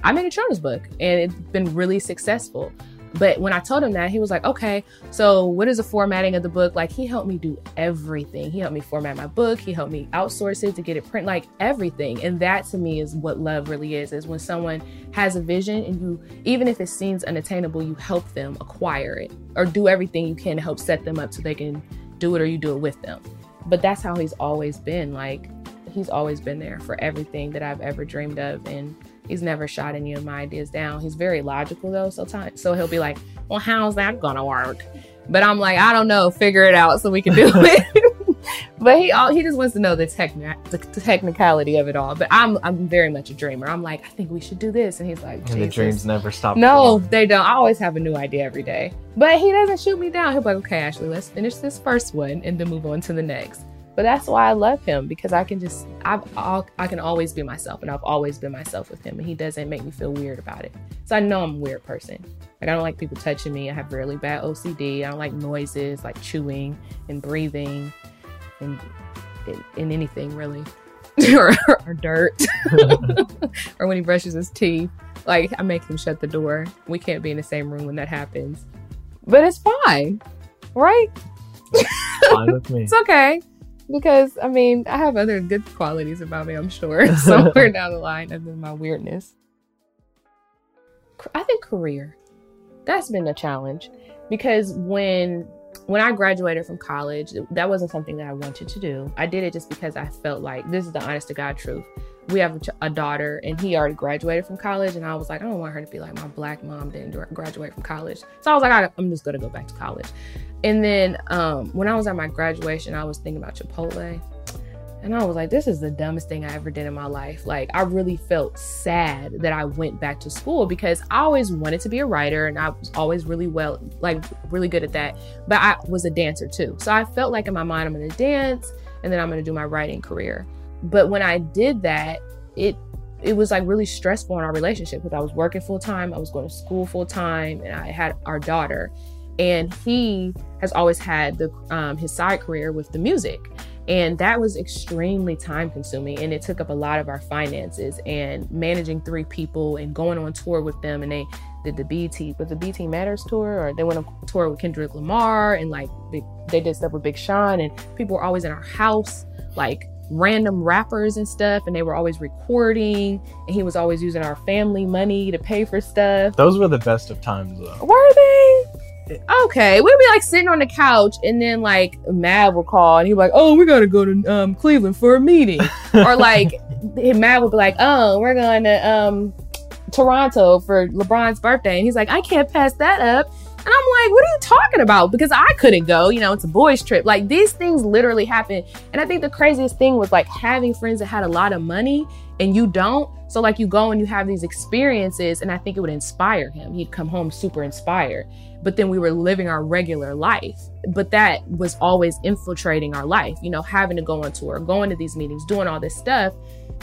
I made a children's book and it's been really successful. But when I told him that, he was like, okay, so what is the formatting of the book? Like, he helped me do everything. He helped me format my book. He helped me outsource it to get it print, like everything. And that to me is what love really is, is when someone has a vision and you, even if it seems unattainable, you help them acquire it or do everything you can to help set them up so they can do it or you do it with them. But that's how he's always been. Like, he's always been there for everything that I've ever dreamed of. And he's never shot any of my ideas down. He's very logical though. So, time, so he'll be like, well, how's that gonna work? But I'm like, I don't know, figure it out so we can do it. but he all, he just wants to know the, techni- the technicality of it all. But I'm I'm very much a dreamer. I'm like, I think we should do this, and he's like, and the dreams never stop. No, they don't. I always have a new idea every day. But he doesn't shoot me down. He'll be like, okay, Ashley, let's finish this first one and then move on to the next. But that's why I love him because I can just I've all, I can always be myself and I've always been myself with him and he doesn't make me feel weird about it. So I know I'm a weird person. Like I don't like people touching me. I have really bad OCD. I don't like noises like chewing and breathing and in, in anything really. or, or dirt. or when he brushes his teeth. Like I make him shut the door. We can't be in the same room when that happens. But it's fine. Right? fine with me. It's okay because I mean, I have other good qualities about me, I'm sure, somewhere down the line, other than my weirdness. I think career. That's been a challenge because when when I graduated from college, that wasn't something that I wanted to do. I did it just because I felt like this is the honest to God truth. We have a, daughter, and he already graduated from college, and I was like, I don't want her to be like my black mom didn't graduate from college. So I was like, I'm just gonna go back to college. And then um, when I was at my graduation, I was thinking about Chipotle. And I was like, this is the dumbest thing I ever did in my life. Like, I really felt sad that I went back to school because I always wanted to be a writer and I was always really well, like, really good at that. But I was a dancer too. So I felt like in my mind, I'm to dance and then I'm to do my writing career. But when I did that, it it was like really stressful in our relationship because I was working full time, I was going to school full time, and I had our daughter. And he has always had the um, his side career with the music. And that was extremely time consuming and it took up a lot of our finances and managing three people and going on tour with them and they did the BT with the BT Matters tour or they went on tour with Kendrick Lamar and like they did stuff with Big Sean and people were always in our house like random rappers and stuff and they were always recording and he was always using our family money to pay for stuff. Those were the best of times though. Were they? okay, we'd be like sitting on the couch, and then like Mav will call, and he'd be like, "Oh, we gotta go to um, Cleveland for a meeting," or like Mav would be like, "Oh, we're going to um, Toronto for LeBron's birthday," and he's like, "I can't pass that up," and I'm like, what are you talking about? Because I couldn't go, you know, it's a boys' trip. Like these things literally happen. And I think the craziest thing was like having friends that had a lot of money and you don't. So like you go and you have these experiences, and I think it would inspire him. He'd come home super inspired. But then we were living our regular life. But that was always infiltrating our life, you know, having to go on tour, going to these meetings, doing all this stuff.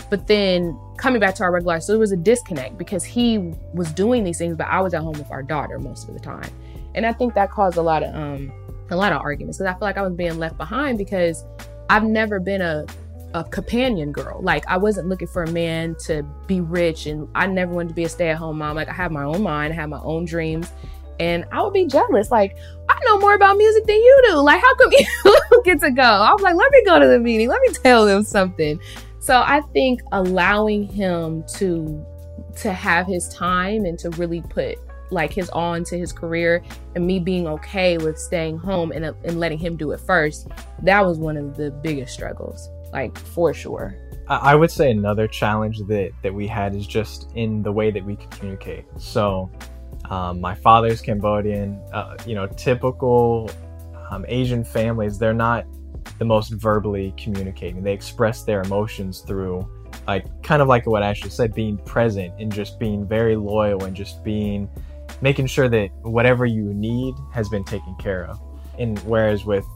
But then coming back to our regular life, so there was a disconnect because he was doing these things, but I was at home with our daughter most of the time. And I think that caused a lot of um a lot of arguments because I feel like I was being left behind because I've never been a a companion girl. Like I wasn't looking for a man to be rich and I never wanted to be a stay-at-home mom. Like I have my own mind, I have my own dreams. And I would be jealous. Like, I know more about music than you do. Like, how come you get to go? I was like, let me go to the meeting. Let me tell them something. So I think allowing him to to have his time and to really put like his all into his career and me being okay with staying home and, and letting him do it first, that was one of the biggest struggles like for sure. I would say another challenge that that we had is just in the way that we communicate. So, um, my father's Cambodian. Uh, you know, typical um, Asian families, they're not the most verbally communicating. They express their emotions through, like, kind of like what Ashley said, being present and just being very loyal and just being, making sure that whatever you need has been taken care of. And whereas with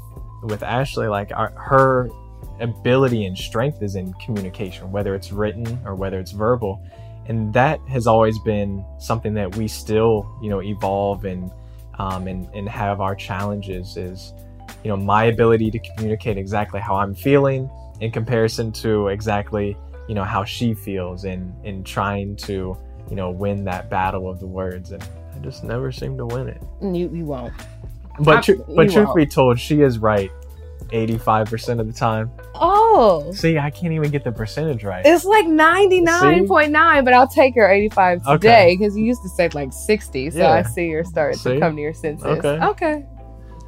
with Ashley, like our, her ability and strength is in communication, whether it's written or whether it's verbal. And that has always been something that we still, you know, evolve and um, and, and have our challenges is, you know, my ability to communicate exactly how I'm feeling in comparison to exactly, you know, how she feels and in trying to, you know, win that battle of the words. And just never seem to win it. Mm, you, you won't. But, tr- but truth won't. be told, she is right 85% of the time. Oh. See, I can't even get the percentage right. It's like 99.9, but I'll take your 85 today because okay. you used to say like 60. So yeah. I see you're starting see? to come to your senses. Okay. Okay.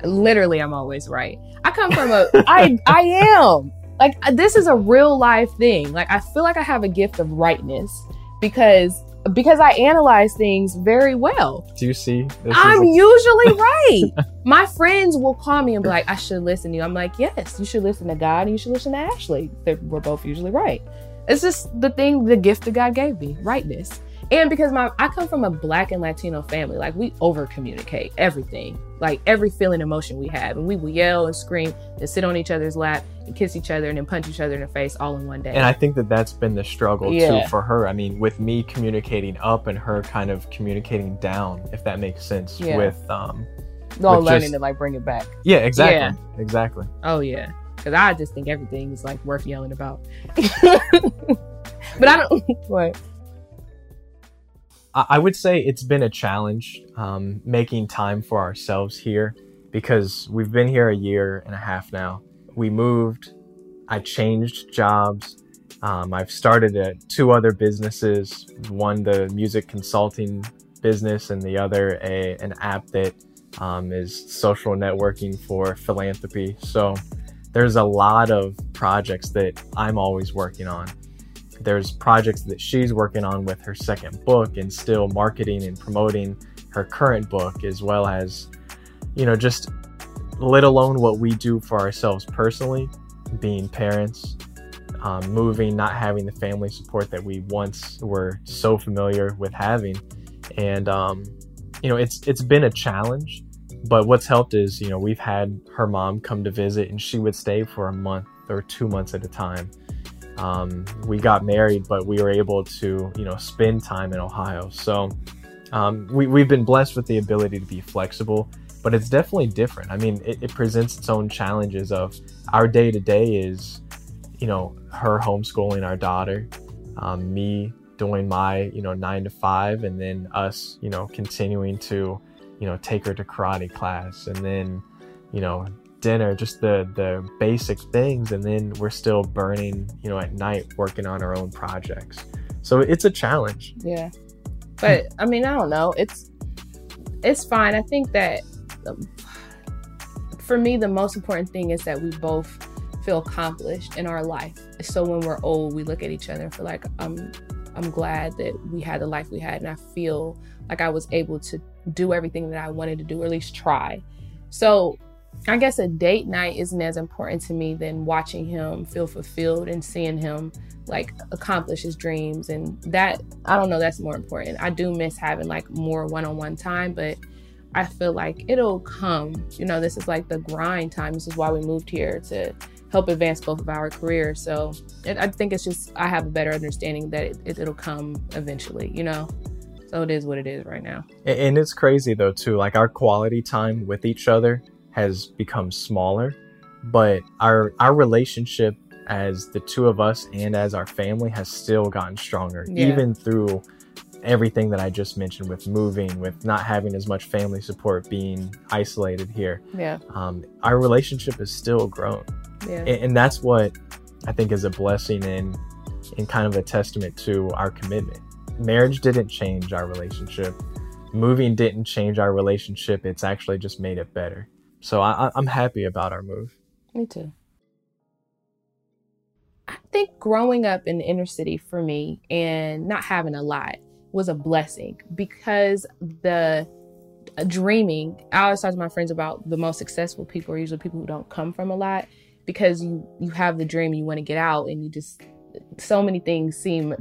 Literally, I'm always right. I come from a, I, I am. Like, this is a real life thing. Like, I feel like I have a gift of rightness because because I analyze things very well. Do you see? I'm usually right. My friends will call me and be like, I should listen to you. I'm like, yes, you should listen to God and you should listen to Ashley. They're, we're both usually right. It's just the thing, the gift that God gave me, rightness. And because my I come from a black and Latino family, like we over communicate everything, like every feeling, emotion we have, and we will yell and scream and sit on each other's lap and kiss each other and then punch each other in the face all in one day. And I think that that's been the struggle yeah. too for her. I mean, with me communicating up and her kind of communicating down, if that makes sense. Yeah. With um, all learning just, to like bring it back. Yeah, exactly, yeah. exactly. Oh yeah, because I just think everything is like worth yelling about. but I don't. what? I would say it's been a challenge um, making time for ourselves here because we've been here a year and a half now. We moved, I changed jobs. Um, I've started two other businesses one, the music consulting business, and the other, a, an app that um, is social networking for philanthropy. So there's a lot of projects that I'm always working on there's projects that she's working on with her second book and still marketing and promoting her current book as well as you know just let alone what we do for ourselves personally being parents um, moving not having the family support that we once were so familiar with having. And um, you know it's it's been a challenge but what's helped is you know we've had her mom come to visit and she would stay for a month or two months at a time um, we got married, but we were able to, you know, spend time in Ohio. So um, we, we've been blessed with the ability to be flexible, but it's definitely different. I mean, it, it presents its own challenges of our day to day is, you know, her homeschooling our daughter, um, me doing my, you know, nine to five, and then us, you know, continuing to, you know, take her to karate class and then, you know, dinner, just the the basic things, and then we're still burning, you know, at night working on our own projects. So it's a challenge. Yeah, but I mean, I don't know. It's it's fine. I think that um, for me, the most important thing is that we both feel accomplished in our life. So when we're old, we look at each other and feel like I'm I'm glad that we had the life we had, and I feel like I was able to do everything that I wanted to do, or at least try. So I guess a date night isn't as important to me than watching him feel fulfilled and seeing him like accomplish his dreams. And that, I don't know, that's more important. I do miss having like more one on one time, but I feel like it'll come. You know, this is like the grind time. This is why we moved here to help advance both of our careers. So it, I think it's just, I have a better understanding that it, it, it'll come eventually, you know? So it is what it is right now. And it's crazy though, too. Like our quality time with each other has become smaller, but our our relationship as the two of us and as our family has still gotten stronger, yeah. even through everything that I just mentioned with moving, with not having as much family support, being isolated here. Yeah. Um, our relationship has still grown. Yeah. And, and that's what I think is a blessing and, and kind of a testament to our commitment. Marriage didn't change our relationship. Moving didn't change our relationship. It's actually just made it better. So I, I'm happy about our move. Me too. I think growing up in the inner city for me and not having a lot was a blessing because the dreaming, I always talk to my friends about the most successful people are usually people who don't come from a lot because you you have the dream you want to get out and you just so many things seem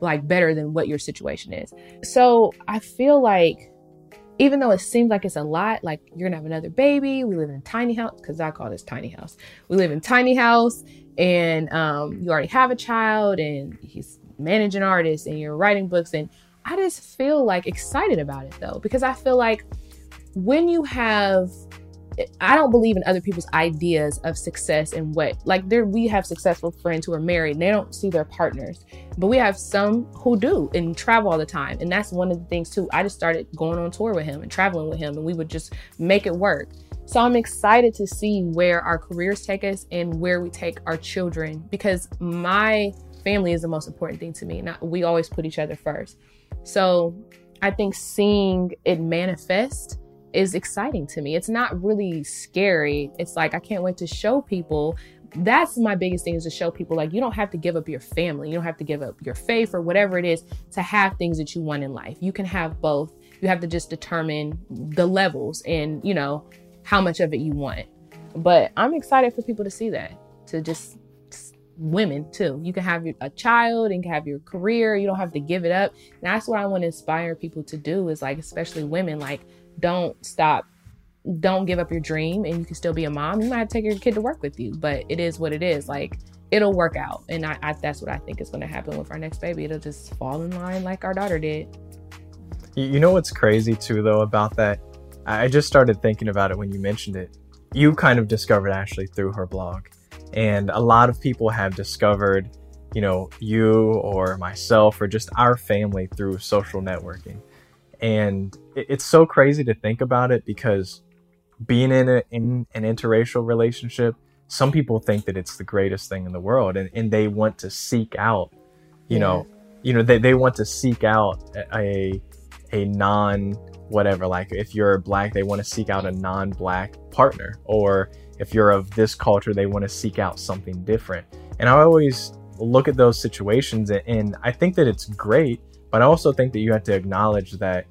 like better than what your situation is. So I feel like even though it seems like it's a lot, like you're gonna have another baby, we live in a tiny house, because I call this tiny house. We live in tiny house and um, you already have a child and he's managing artists and you're writing books and I just feel like excited about it though, because I feel like when you have I don't believe in other people's ideas of success and what like there we have successful friends who are married and they don't see their partners. But we have some who do and travel all the time. And that's one of the things too. I just started going on tour with him and traveling with him and we would just make it work. So I'm excited to see where our careers take us and where we take our children because my family is the most important thing to me. We always put each other first. So I think seeing it manifest is exciting to me. It's not really scary. It's like I can't wait to show people. That's my biggest thing is to show people like you don't have to give up your family. You don't have to give up your faith or whatever it is to have things that you want in life. You can have both. You have to just determine the levels and, you know, how much of it you want. But I'm excited for people to see that, to just women too. You can have a child and have your career. You don't have to give it up. And that's what I want to inspire people to do is like, especially women, like don't stop don't give up your dream and you can still be a mom. You might take your kid to work with you but it is what it is. Like it'll work out. And I, I that's what i think is going to happen with our next baby. It'll just fall in line like our daughter did. You know what's crazy too though about that? I just started thinking about it when you mentioned it. You kind of discovered ashley through her blog and a lot of people have discovered you know you or myself or just our family through social networking and it's so crazy to think about it because being in, a, in an interracial relationship, some people think that it's the greatest thing in the world and, and they want to seek out, you yeah. know, you know, they, they want to seek out a, a non whatever, like if you're black, they want to seek out a non-black partner or if you're of this culture, they want to seek out something different. And I always look at those situations and I think that it's great but I also think that you have to acknowledge that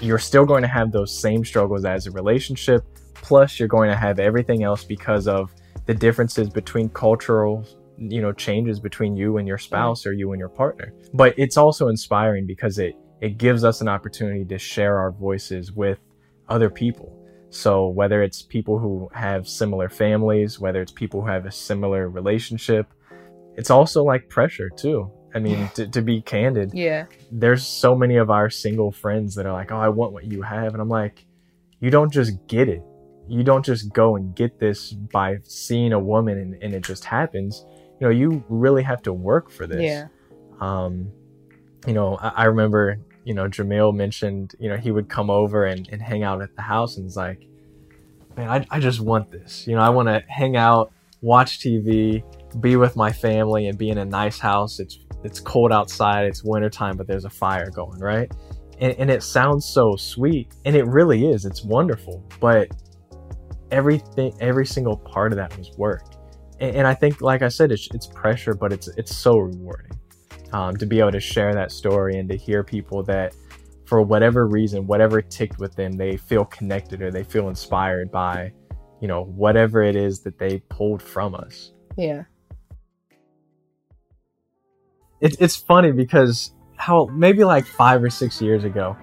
you're still going to have those same struggles as a relationship. Plus, you're going to have everything else because of the differences between cultural, you know, changes between you and your mm-hmm. spouse or you and your partner. But it's also inspiring because it it gives us an opportunity to share our voices with other people. So whether it's people who have similar families, whether it's people who have a similar relationship, it's also like pressure too. I mean, to, to be candid, yeah, there's so many of our single friends that are like, "Oh, I want what you have," and I'm like, "You don't just get it. You don't just go and get this by seeing a woman and, and it just happens. You know, you really have to work for this." Yeah. Um, you know, I, I remember, you know, Jamil mentioned, you know, he would come over and, and hang out at the house, and it's like, man, I, I just want this. You know, I want to hang out, watch TV, be with my family, and be in a nice house. It's it's cold outside, it's wintertime, but there's a fire going, right? And, and it sounds so sweet, and it really is. It's wonderful, but everything, every single part of that was work. And, and I think, like I said, it's, it's pressure, but it's it's so rewarding. Um, to be able to share that story and to hear people that for whatever reason whatever ticked with them they feel connected or they feel inspired by you know whatever it is that they pulled from us. Yeah. It, it's funny because how maybe like five or six years ago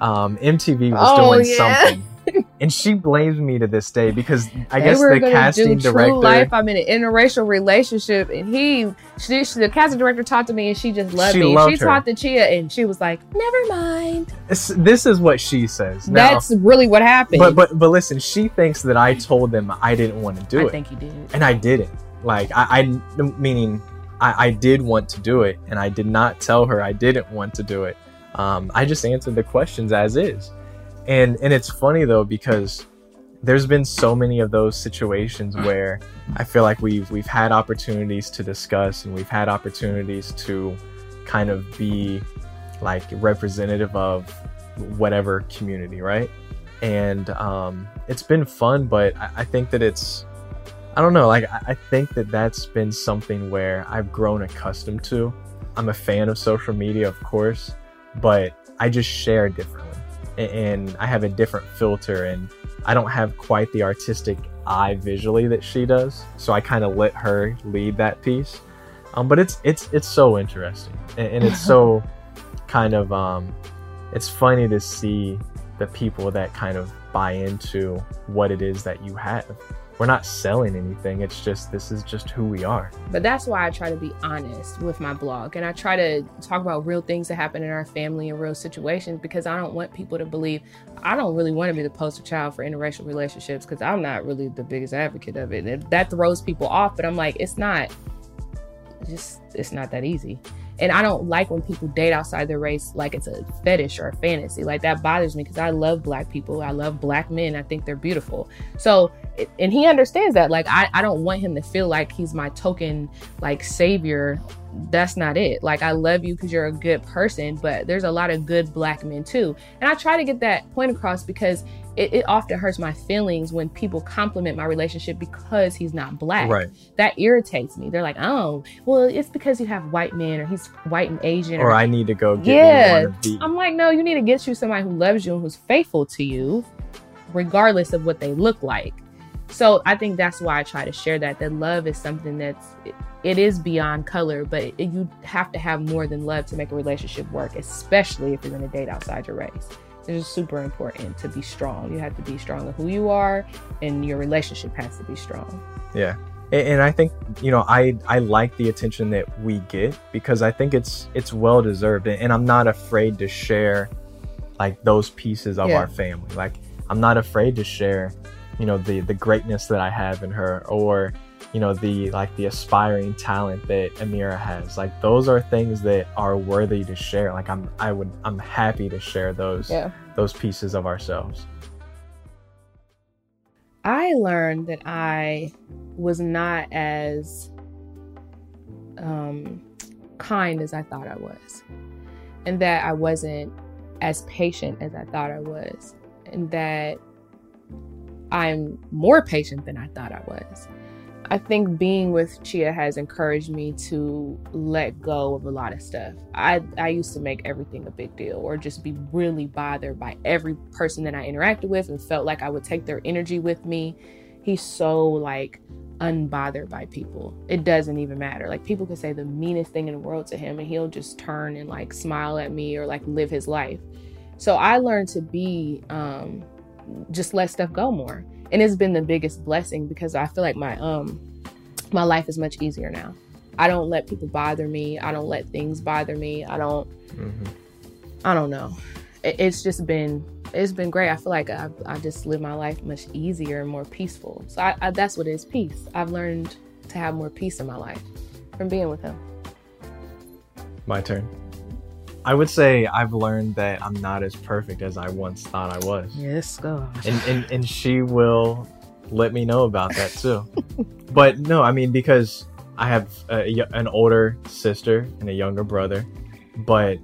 um, mtv was Oh, doing yeah. something and she blames me to this day because i They guess the casting director life. I'm in an interracial relationship, and he, she, she- the casting director talked to me, and she just loved She me. loved she her. talked to Chia, and she was like, "Never mind." this, this is what she says now That's really what happened. but but but listen she thinks that i told them i didn't want to do I it think you did. and I didn't. Like I, I meaning I, I did want to do it, and I did not tell her I didn't want to do it. Um, I just answered the questions as is, and and it's funny though because there's been so many of those situations where I feel like we've we've had opportunities to discuss, and we've had opportunities to kind of be like representative of whatever community, right? And um, it's been fun, but I, I think that it's I don't know. Like, I I think that that's been something where I've grown accustomed to. I'm a fan of social media, of course, but I just share differently. And I have a different filter, and I don't have quite the artistic eye visually that she does. So I kind of let her lead that piece. Um, but it's it's it's so interesting, and, and it's so kind of um, it's funny to see the people that kind of buy into what it is that you have we're not selling anything it's just this is just who we are But that's why I try to be honest with my blog and I try to talk about real things that happen in our family and real situations because I don't want people to believe I don't really want to be the poster child for interracial relationships because I'm not really the biggest advocate of it. And that throws people off, but I'm like, it's not just it's not that easy. And I don't like when people date outside their race like it's a fetish or a fantasy. Like that bothers me because I love black people. I love black men. I think they're beautiful. So, and he understands that. Like, I, I don't want him to feel like he's my token, like, savior. That's not it. Like, I love you because you're a good person, but there's a lot of good black men too. And I try to get that point across because it, it often hurts my feelings when people compliment my relationship because he's not black right that irritates me. They're like, oh, well, it's because you have white men or he's white and Asian. or i need to go get Yeah. me one of the I'm like, no, you need to get you somebody who loves you and who's faithful to you, regardless of what they look like. So I think that's why I try to share that. That love is something that's it, is beyond color, but it, you have to have more than love to make a relationship work, especially if you're going to date outside your race. It's just super important to be strong. You have to be strong in who you are, and your relationship has to be strong. yeah and, and i think you know i i like the attention that we get because i think it's it's well deserved and, and i'm not afraid to share like those pieces of Yeah. our family like i'm not afraid to share you know the the greatness that i have in her or you know the like the aspiring talent that amira has. Like those are things that are worthy to share. Like i'm i would i'm happy to share those Yeah. those pieces of ourselves. I learned that I was not as um, kind as I thought I was, and that I wasn't as patient as I thought I was, and that I'm more patient than I thought I was. I think being with Chia has encouraged me to let go of a lot of stuff. I, I used to make everything a big deal or just be really bothered by every person that I interacted with and felt like I would take their energy with me. He's so like unbothered by people. It doesn't even matter. Like people could say the meanest thing in the world to him and he'll just turn and like smile at me or like live his life. So I learned to be um just let stuff go more and it's been the biggest blessing because I feel like my um my life is much easier now. I don't let people bother me. I don't let things bother me. I don't hmm I don't know. It, it's just been it's been great. I feel like I I just live my life much easier and more peaceful. So I, I that's what it is peace. I've learned to have more peace in my life from being with him. My turn. I would say I've learned that I'm not as perfect as I once thought I was. Yes, God. And, and and she will let me know about that too. but no, I mean because I have a, an older sister and a younger brother, but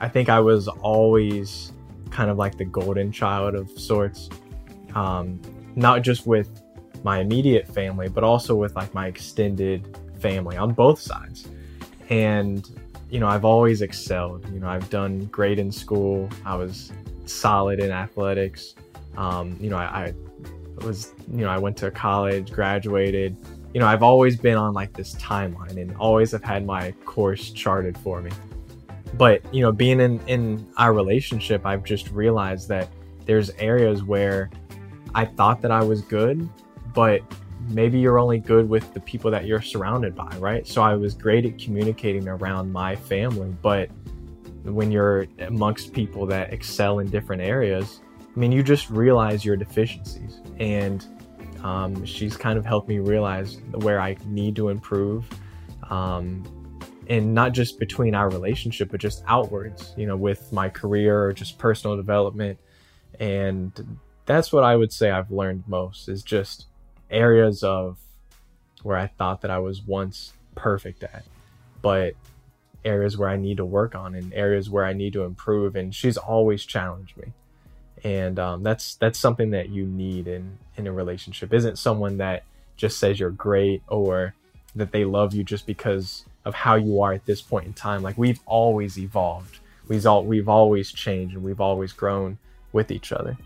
I think I was always kind of like the golden child of sorts. Um, not just with my immediate family, but also with like my extended family on both sides. And you know, I've always excelled. You know, I've done great in school. I was solid in athletics. Um, you know, I, I was, you know, I went to college, graduated. You know, I've always been on like this timeline and always have had my course charted for me. But, you know, being in, in our relationship, I've just realized that there's areas where I thought that I was good, but maybe you're only good with the people that you're surrounded by, right? So I was great at communicating around my family, but when you're amongst people that excel in different areas, I mean, you just realize your deficiencies. And um, she's kind of helped me realize where I need to improve. Um, and not just between our relationship, but just outwards, you know, with my career or just personal development. And that's what I would say I've learned most is just areas of where I thought that I was once perfect at, but areas where I need to work on and areas where I need to improve. And she's always challenged me. And um, that's that's something that you need in in a relationship. Isn't someone that just says you're great or that they love you just because of how you are at this point in time. Like we've always evolved. We've all we've always changed and we've always grown with each other.